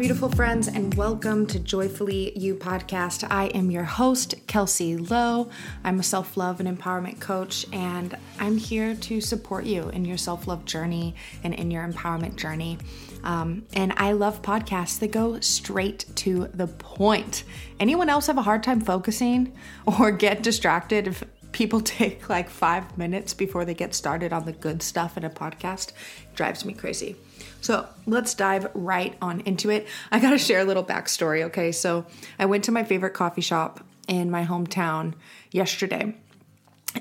beautiful friends, and welcome to Joyfully You podcast. I am your host, Kelsey Lowe. I'm a self love and empowerment coach, and I'm here to support you in your self love journey and in your empowerment journey. Um, and I love podcasts that go straight to the point. Anyone else have a hard time focusing or get distracted if people take like five minutes before they get started on the good stuff in a podcast? Drives me crazy. So let's dive right on into it. I gotta share a little backstory, okay? So I went to my favorite coffee shop in my hometown yesterday.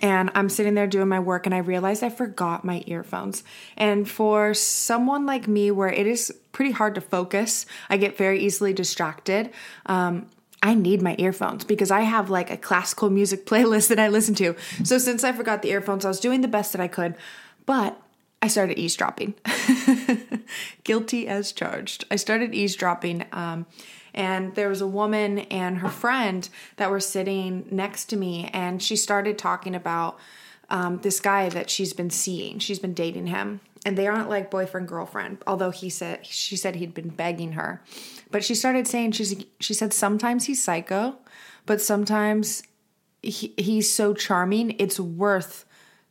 And I'm sitting there doing my work, and I realized I forgot my earphones. And for someone like me, where it is pretty hard to focus, I get very easily distracted. Um, I need my earphones because I have like a classical music playlist that I listen to. So since I forgot the earphones, I was doing the best that I could. But I started eavesdropping. Guilty as charged. I started eavesdropping. Um, and there was a woman and her friend that were sitting next to me, and she started talking about um, this guy that she's been seeing. She's been dating him, and they aren't like boyfriend girlfriend. Although he said she said he'd been begging her, but she started saying she's she said sometimes he's psycho, but sometimes he, he's so charming. It's worth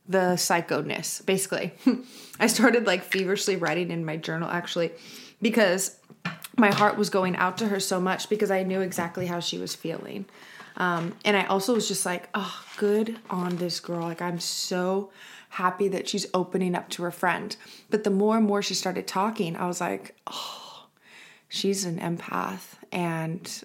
the psycho-ness, basically. I started like feverishly writing in my journal actually because my heart was going out to her so much because I knew exactly how she was feeling. Um, and I also was just like, oh, good on this girl. Like, I'm so happy that she's opening up to her friend. But the more and more she started talking, I was like, oh, she's an empath. And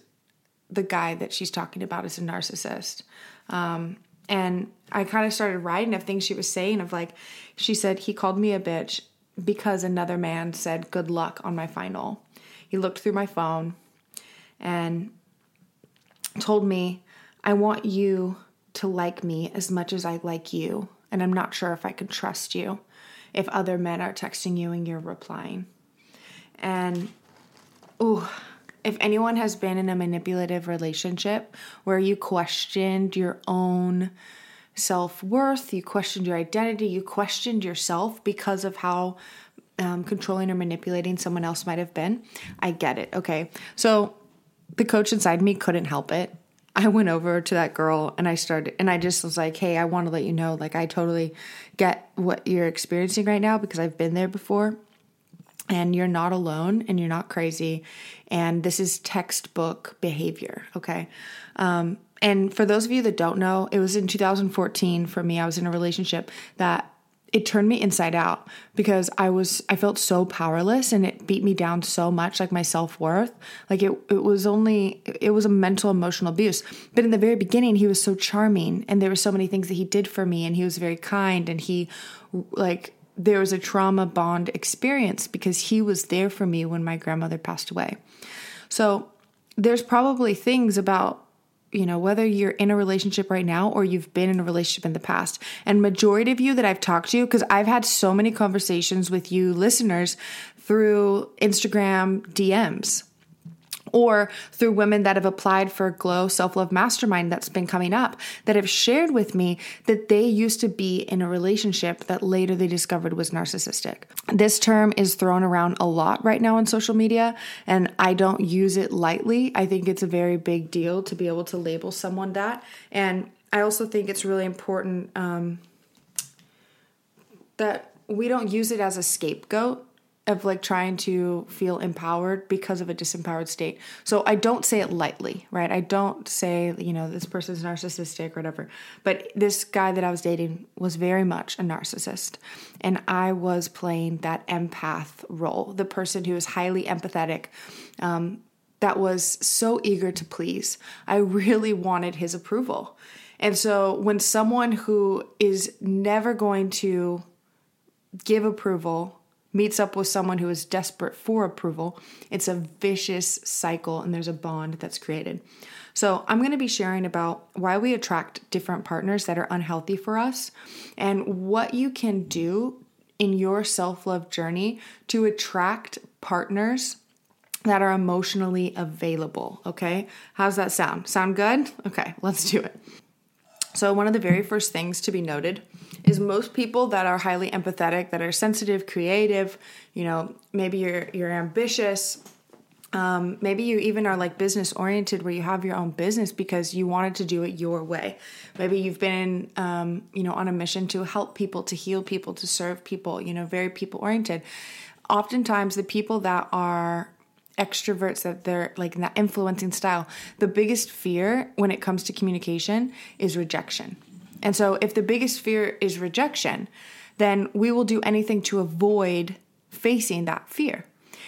the guy that she's talking about is a narcissist. Um, and I kind of started writing of things she was saying of like she said he called me a bitch because another man said good luck on my final. He looked through my phone and told me I want you to like me as much as I like you and I'm not sure if I can trust you if other men are texting you and you're replying. And ooh if anyone has been in a manipulative relationship where you questioned your own self worth, you questioned your identity, you questioned yourself because of how um, controlling or manipulating someone else might have been, I get it. Okay. So the coach inside me couldn't help it. I went over to that girl and I started, and I just was like, hey, I want to let you know, like, I totally get what you're experiencing right now because I've been there before. And you're not alone and you're not crazy. And this is textbook behavior okay? Um, and for those of you that don't know it was in 2014 for me. I was in a relationship that it turned me inside out because i was i felt so powerless and it beat me down so much like my self-worth like it, it was only it was a mental emotional abuse but in the very beginning he was so charming and there were so many things that he did for me and he was very kind and he like there was a trauma bond experience because he was there for me when my grandmother passed away. So there's probably things about you know whether you're in a relationship right now or you've been in a relationship in the past. And majority of you that i've talked to because i've had so many conversations with you listeners through instagram dms or through women that have applied for Glow Self Love Mastermind that's been coming up that have shared with me that they used to be in a relationship that later they discovered was narcissistic. This term is thrown around a lot right now on social media, and I don't use it lightly. I think it's a very big deal to be able to label someone that. And I also think it's really important um, that we don't use it as a scapegoat of like trying to feel empowered because of a disempowered state. So I don't say it lightly, right? I don't say, you know, this person's narcissistic or whatever. But this guy that I was dating was very much a narcissist. And I was playing that empath role, the person who is highly empathetic, um, that was so eager to please. I really wanted his approval. And so when someone who is never going to give approval meets up with someone who is desperate for approval, it's a vicious cycle and there's a bond that's created. So, I'm going to be sharing about why we attract different partners that are unhealthy for us and what you can do in your self love journey to attract partners that are emotionally available. Okay, how's that sound? Sound good? Okay, let's do it. So, one of the very first things to be noted is most people that are highly empathetic, that are sensitive, creative, you know, maybe you're you're ambitious, Um, maybe you even are like business oriented where you have your own business because you wanted to do it your way. Maybe you've been, um, you know, on a mission to help people, to heal people, to serve people, you know, very people oriented. Oftentimes, the people that are extroverts that they're like in that influencing style, the biggest fear when it comes to communication is rejection. And so, if the biggest fear is rejection, then we will do anything to avoid facing that fear.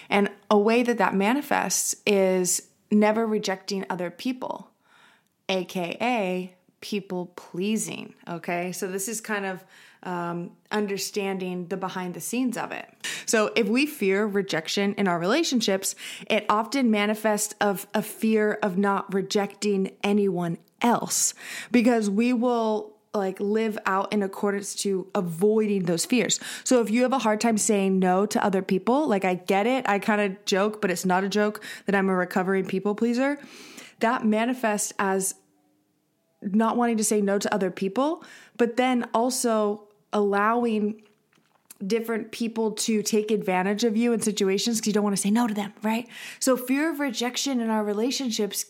And a way that that manifests is never rejecting other people, aka people pleasing. Okay, so this is kind of um, understanding the behind the scenes of it. So if we fear rejection in our relationships, it often manifests of a fear of not rejecting anyone else because we will like live out in accordance to avoiding those fears. So if you have a hard time saying no to other people, like I get it, I kind of joke, but it's not a joke that I'm a recovering people pleaser. That manifests as not wanting to say no to other people, but then also allowing different people to take advantage of you in situations because you don't want to say no to them, right? So fear of rejection in our relationships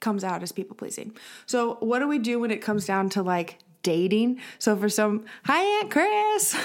comes out as people pleasing. So what do we do when it comes down to like dating. So for some, hi Aunt Chris.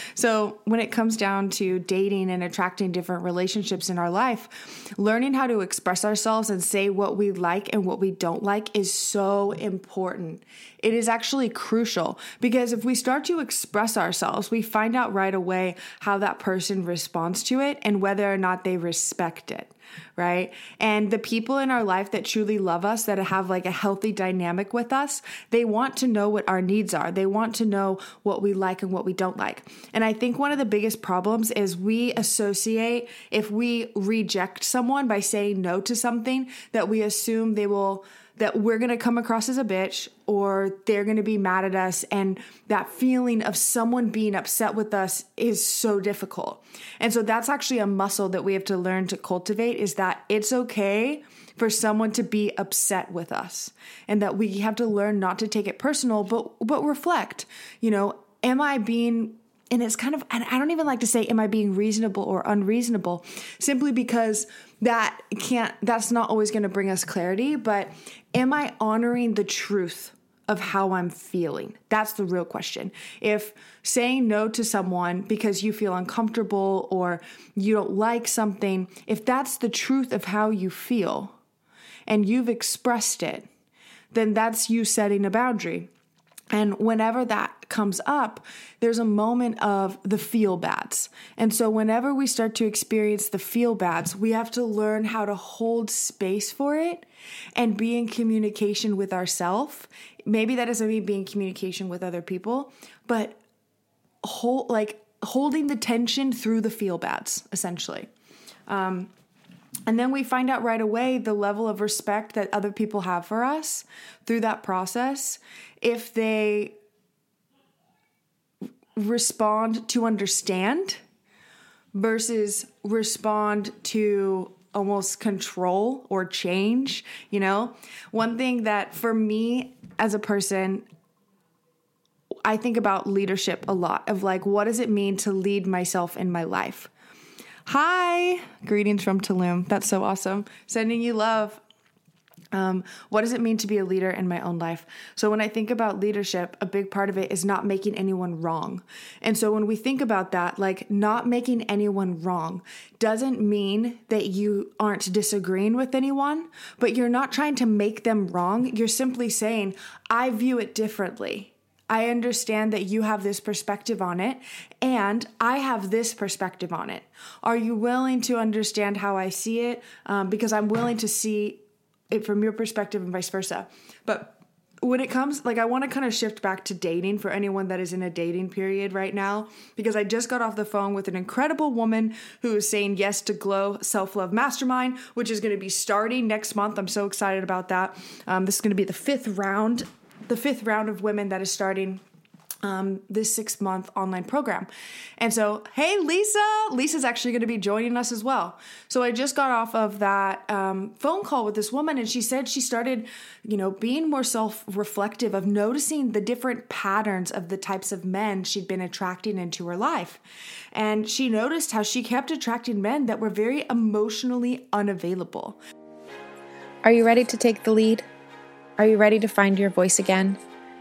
so when it comes down to dating and attracting different relationships in our life, learning how to express ourselves and say what we like and what we don't like is so important. It is actually crucial because if we start to express ourselves, we find out right away how that person responds to it and whether or not they respect it right? And the people in our life that truly love us, that have like a healthy dynamic with us, they want to know what our needs are. They want to know what we like and what we don't like. And I think one of the biggest problems is we associate, if we reject someone by saying no to something, that we assume they will that we're going to come across as a bitch or they're going to be mad at us. And that feeling of someone being upset with us is so difficult. And so that's actually a muscle that we have to learn to cultivate is that it's okay for someone to be upset with us and that we have to learn not to take it personal, but, but reflect, you know, am I being and it's kind of and i don't even like to say am i being reasonable or unreasonable? Simply because that can't that's not always going to bring us clarity but am i honoring the truth of how i'm feeling? That's the real question. If saying no to someone because you feel uncomfortable or you don't like something if that's the truth of how you feel and you've expressed it then that's you setting a boundary and whenever that comes up, there's a moment of the feel bads. And so, whenever we start to experience the feel bads, we have to learn how to hold space for it and be in communication with ourselves. Maybe that doesn't mean being in communication with other people, but hold like holding the tension through the feel bads, essentially. Um, and then we find out right away the level of respect that other people have for us through that process. If they respond to understand versus respond to almost control or change, you know? One thing that for me as a person, I think about leadership a lot of like, what does it mean to lead myself in my life? Hi, greetings from Tulum. That's so awesome. Sending you love. Um, what does it mean to be a leader in my own life? So, when I think about leadership, a big part of it is not making anyone wrong. And so, when we think about that, like not making anyone wrong doesn't mean that you aren't disagreeing with anyone, but you're not trying to make them wrong. You're simply saying, I view it differently. I understand that you have this perspective on it, and I have this perspective on it. Are you willing to understand how I see it? Um, because I'm willing to see it from your perspective and vice versa. But when it comes, like, I want to kind of shift back to dating for anyone that is in a dating period right now, because I just got off the phone with an incredible woman who is saying yes to Glow Self Love Mastermind, which is going to be starting next month. I'm so excited about that. Um, this is going to be the fifth round the fifth round of women that is starting um, this six month online program. And so, hey, Lisa, Lisa's actually going to be joining us as well. So I just got off of that um, phone call with this woman, and she said she started, you know, being more self reflective of noticing the different patterns of the types of men she'd been attracting into her life. And she noticed how she kept attracting men that were very emotionally unavailable. Are you ready to take the lead? Are you ready to find your voice again?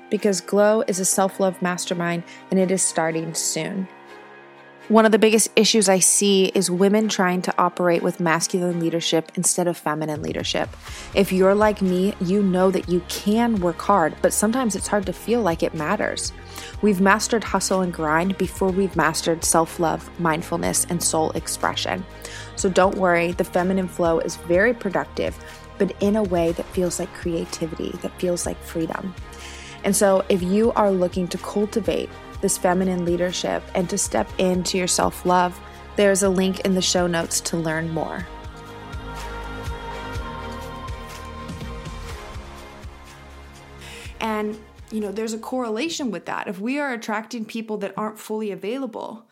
Because Glow is a self love mastermind and it is starting soon. One of the biggest issues I see is women trying to operate with masculine leadership instead of feminine leadership. If you're like me, you know that you can work hard, but sometimes it's hard to feel like it matters. We've mastered hustle and grind before we've mastered self love, mindfulness, and soul expression. So don't worry, the feminine flow is very productive, but in a way that feels like creativity, that feels like freedom. And so, if you are looking to cultivate this feminine leadership and to step into your self love, there's a link in the show notes to learn more. And, you know, there's a correlation with that. If we are attracting people that aren't fully available,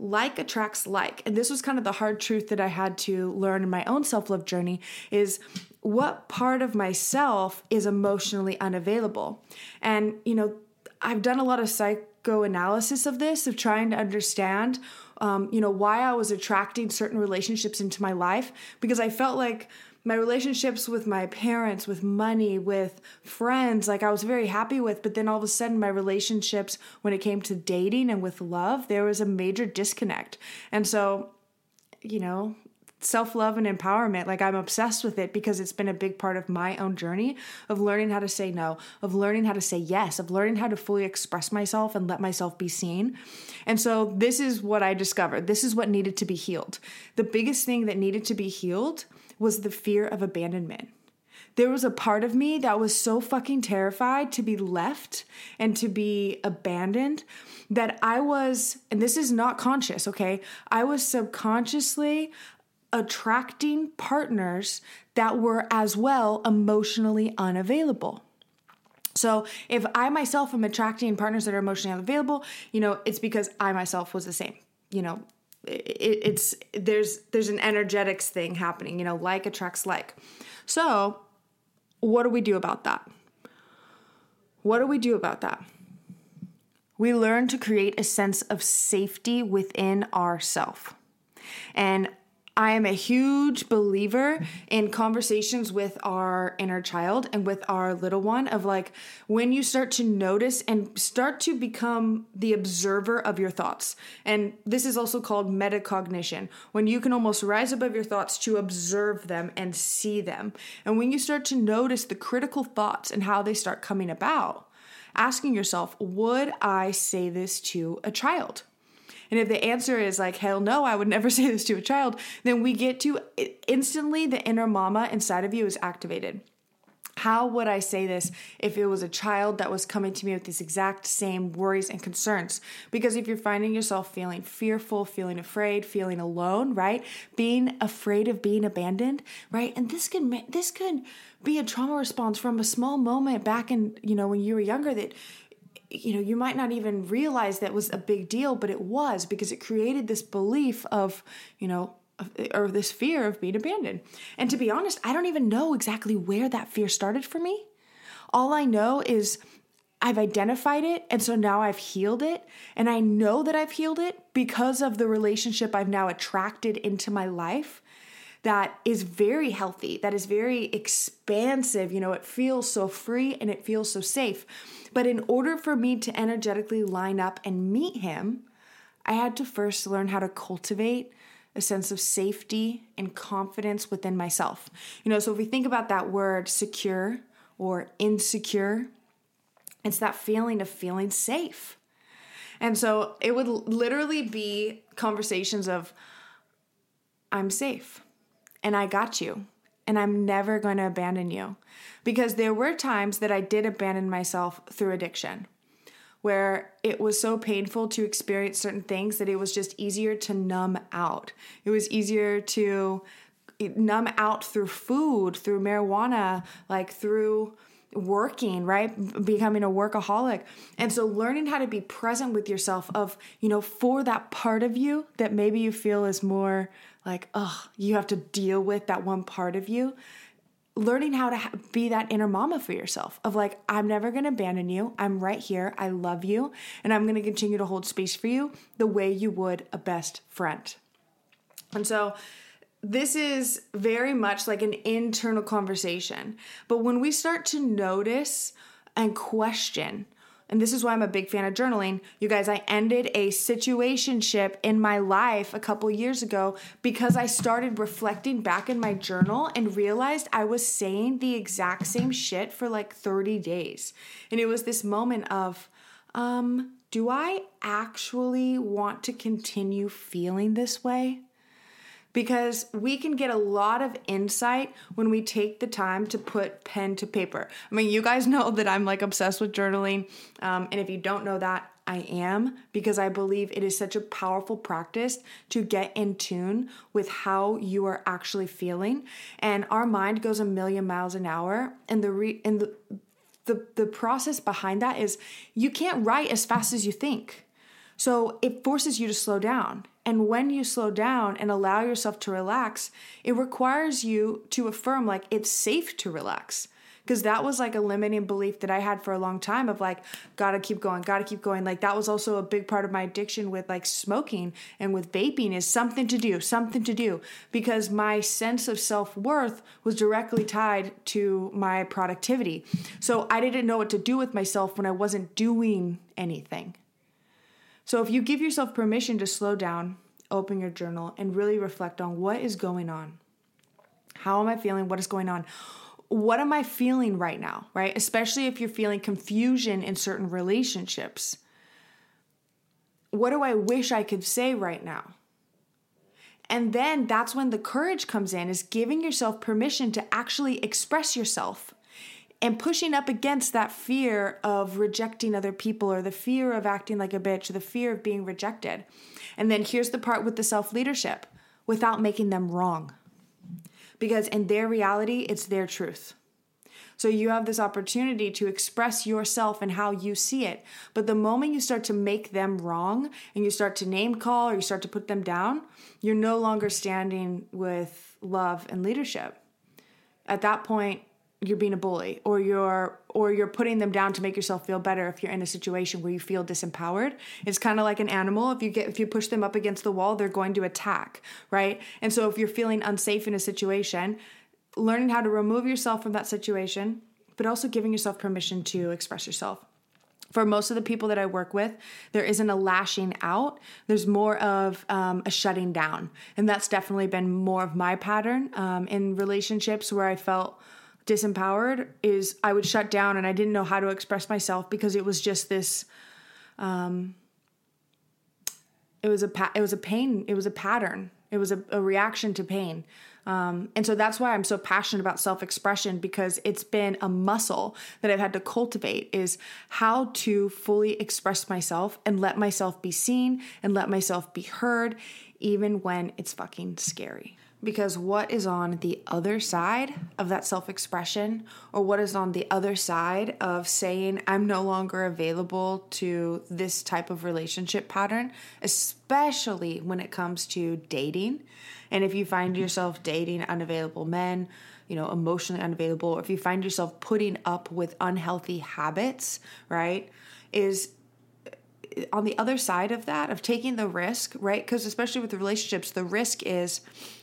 like attracts like. And this was kind of the hard truth that I had to learn in my own self love journey is what part of myself is emotionally unavailable? And, you know, I've done a lot of psychoanalysis of this, of trying to understand, um, you know, why I was attracting certain relationships into my life because I felt like my relationships with my parents, with money, with friends, like I was very happy with, but then all of a sudden my relationships when it came to dating and with love, there was a major disconnect. And so, you know, self love and empowerment. Like I'm obsessed with it because it's been a big part of my own journey of learning how to say no, of learning how to say yes, of learning how to fully express myself and let myself be seen. And so this is what I discovered. This is what needed to be healed. The biggest thing that needed to be healed was the fear of abandonment. There was a part of me that was so fucking terrified to be left and to be abandoned that I was, and this is not conscious, okay? I was subconsciously attracting partners that were as well emotionally unavailable. So if I myself am attracting partners that are emotionally unavailable, you know, it's because I myself was the same. You know, it, it's there's there's an energetics thing happening. You know, like attracts like. So, what do we do about that? What do we do about that? We learn to create a sense of safety within ourself. And I am a huge believer in conversations with our inner child and with our little one of like when you start to notice and start to become the observer of your thoughts. And this is also called metacognition, when you can almost rise above your thoughts to observe them and see them. And when you start to notice the critical thoughts and how they start coming about, asking yourself, would I say this to a child? And if the answer is like, hell no, I would never say this to a child, then we get to instantly the inner mama inside of you is activated. How would I say this if it was a child that was coming to me with these exact same worries and concerns? Because if you're finding yourself feeling fearful, feeling afraid, feeling alone, right? Being afraid of being abandoned, right? And this could this could be a trauma response from a small moment back in, you know, when you were younger that you know, you might not even realize that was a big deal, but it was because it created this belief of, you know, or this fear of being abandoned. And to be honest, I don't even know exactly where that fear started for me. All I know is I've identified it, and so now I've healed it. And I know that I've healed it because of the relationship I've now attracted into my life that is very healthy, that is very expansive. You know, it feels so free and it feels so safe. But in order for me to energetically line up and meet him, I had to first learn how to cultivate a sense of safety and confidence within myself. You know, so if we think about that word secure or insecure, it's that feeling of feeling safe. And so it would literally be conversations of, I'm safe and I got you and I'm never going to abandon you. Because there were times that I did abandon myself through addiction, where it was so painful to experience certain things that it was just easier to numb out. It was easier to numb out through food, through marijuana, like through working, right? Becoming a workaholic. And so learning how to be present with yourself of, you know, for that part of you that maybe you feel is more like, oh, you have to deal with that one part of you. Learning how to ha- be that inner mama for yourself of like, I'm never gonna abandon you. I'm right here. I love you. And I'm gonna continue to hold space for you the way you would a best friend. And so, this is very much like an internal conversation. But when we start to notice and question, and this is why I'm a big fan of journaling. You guys, I ended a situationship in my life a couple years ago because I started reflecting back in my journal and realized I was saying the exact same shit for like 30 days. And it was this moment of, um, do I actually want to continue feeling this way? Because we can get a lot of insight when we take the time to put pen to paper. I mean, you guys know that I'm like obsessed with journaling. Um, and if you don't know that, I am because I believe it is such a powerful practice to get in tune with how you are actually feeling. And our mind goes a million miles an hour. And the re- and the the, the process behind that is you can't write as fast as you think. So it forces you to slow down. And when you slow down and allow yourself to relax, it requires you to affirm like it's safe to relax. Because that was like a limiting belief that I had for a long time of like, gotta keep going, gotta keep going. Like, that was also a big part of my addiction with like smoking and with vaping is something to do, something to do. Because my sense of self worth was directly tied to my productivity. So I didn't know what to do with myself when I wasn't doing anything. So if you give yourself permission to slow down, open your journal, and really reflect on what is going on. How am I feeling? What is going on? What am I feeling right now, right? Especially if you're feeling confusion in certain relationships. What do I wish I could say right now? And then that's when the courage comes in is giving yourself permission to actually express yourself and pushing up against that fear of rejecting other people or the fear of acting like a bitch, or the fear of being rejected. And then here's the part with the self leadership without making them wrong. Because in their reality, it's their truth. So you have this opportunity to express yourself and how you see it. But the moment you start to make them wrong and you start to name call or you start to put them down, you're no longer standing with love and leadership. At that point, you're being a bully or you're or you're putting them down to make yourself feel better if you're in a situation where you feel disempowered it's kind of like an animal if you get if you push them up against the wall they're going to attack right and so if you're feeling unsafe in a situation learning how to remove yourself from that situation but also giving yourself permission to express yourself for most of the people that I work with, there isn't a lashing out. There's more of um, a shutting down. And that's definitely been more of my pattern um, in relationships where I felt disempowered is I would shut down and I didn't know how to express myself because it was just this um it was a pa- it was a pain it was a pattern. It was a, a reaction to pain. Um, and so that's why i'm so passionate about self-expression because it's been a muscle that i've had to cultivate is how to fully express myself and let myself be seen and let myself be heard even when it's fucking scary because what is on the other side of that self expression, or what is on the other side of saying, I'm no longer available to this type of relationship pattern, especially when it comes to dating. And if you find yourself dating unavailable men, you know, emotionally unavailable, or if you find yourself putting up with unhealthy habits, right, is uh, on the other side of that, of taking the risk, right? Because especially with relationships, the risk is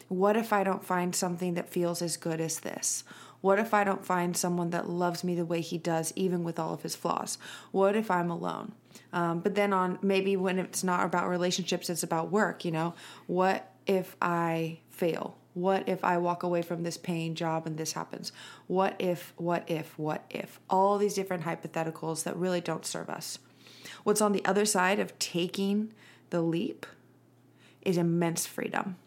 what if I don't find something that feels as good as this? What if I don't find someone that loves me the way he does, even with all of his flaws? What if I'm alone? Um, but then, on maybe when it's not about relationships, it's about work, you know? What if I fail? What if I walk away from this paying job and this happens? What if, what if, what if? All these different hypotheticals that really don't serve us. What's on the other side of taking the leap is immense freedom.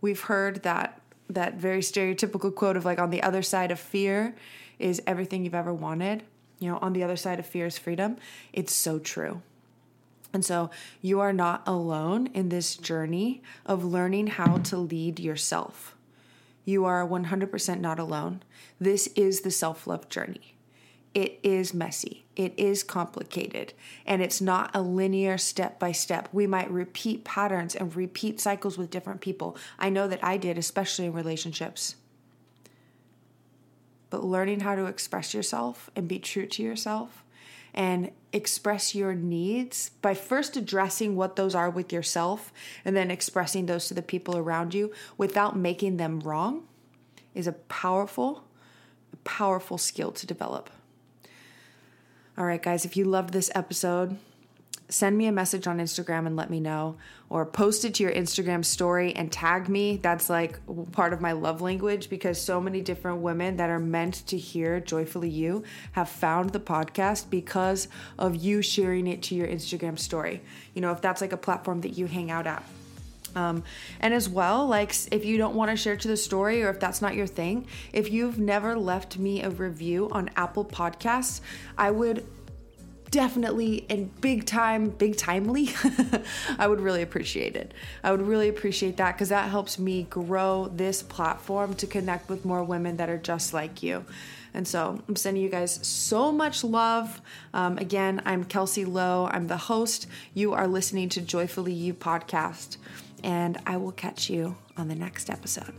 We've heard that that very stereotypical quote of like on the other side of fear is everything you've ever wanted. You know, on the other side of fear is freedom. It's so true. And so you are not alone in this journey of learning how to lead yourself. You are 100% not alone. This is the self love journey. It is messy, it is complicated, and it's not a linear step by step. We might repeat patterns and repeat cycles with different people. I know that I did, especially in relationships. But learning how to express yourself and be true to yourself and express your needs by first addressing what those are with yourself and then expressing those to the people around you without making them wrong is a powerful, powerful skill to develop. All right, guys, if you loved this episode, send me a message on Instagram and let me know, or post it to your Instagram story and tag me. That's like part of my love language because so many different women that are meant to hear Joyfully You have found the podcast because of you sharing it to your Instagram story. You know, if that's like a platform that you hang out at. Um, and as well, like if you don't want to share to the story or if that's not your thing, if you've never left me a review on Apple Podcasts, I would definitely and big time, big timely, I would really appreciate it. I would really appreciate that because that helps me grow this platform to connect with more women that are just like you. And so I'm sending you guys so much love. Um, again, I'm Kelsey Lowe. I'm the host. You are listening to Joyfully You podcast and I will catch you on the next episode.